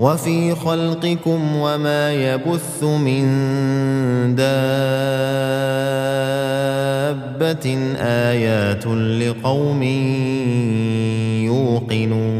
وفي خلقكم وما يبث من دابة. آيات لقوم يوقنون.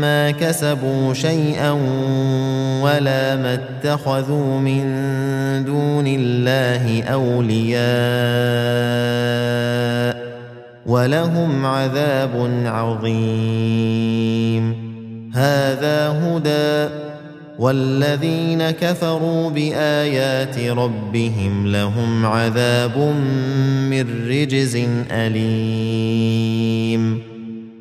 ما كسبوا شيئا ولا ما اتخذوا من دون الله أولياء ولهم عذاب عظيم هذا هدى والذين كفروا بآيات ربهم لهم عذاب من رجز أليم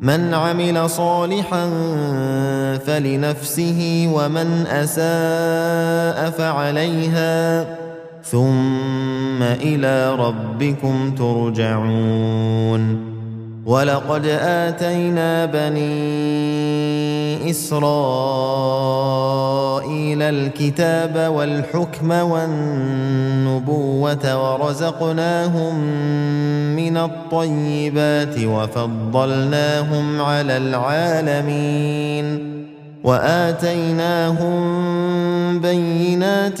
من عمل صالحا فلنفسه ومن أساء فعليها ثم إلى ربكم ترجعون. ولقد آتينا بني إسرائيل الكتاب والحكم والنبوة ورزقناهم من الطيبات وفضلناهم على العالمين وآتيناهم بينات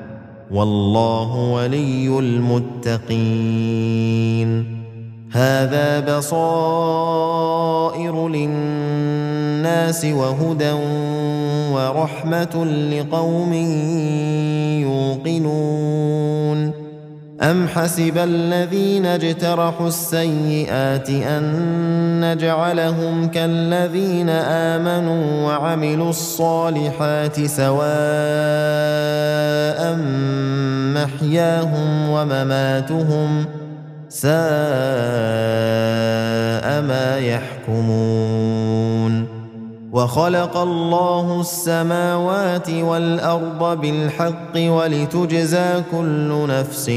والله ولي المتقين. هذا بصائر للناس وهدى ورحمة لقوم يوقنون. أم حسب الذين اجترحوا السيئات أن نجعلهم كالذين آمنوا وعملوا الصالحات سواء محياهم ومماتهم ساء ما يحكمون وخلق الله السماوات والأرض بالحق ولتجزى كل نفس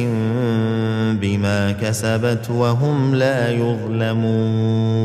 بما كسبت وهم لا يظلمون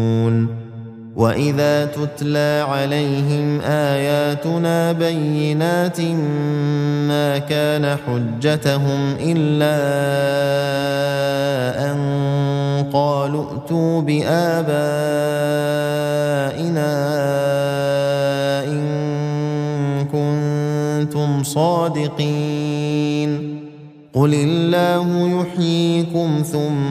واذا تتلى عليهم اياتنا بينات ما كان حجتهم الا ان قالوا ائتوا بابائنا ان كنتم صادقين قل الله يحييكم ثم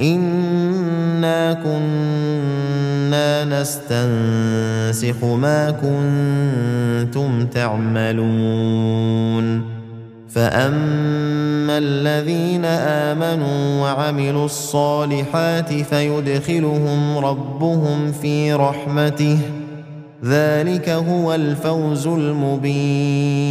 انا كنا نستنسخ ما كنتم تعملون فاما الذين امنوا وعملوا الصالحات فيدخلهم ربهم في رحمته ذلك هو الفوز المبين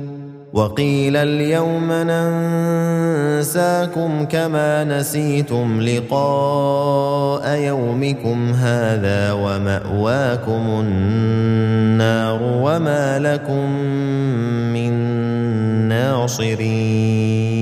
وقيل اليوم ننساكم كما نسيتم لقاء يومكم هذا ومأواكم النار وما لكم من ناصرين.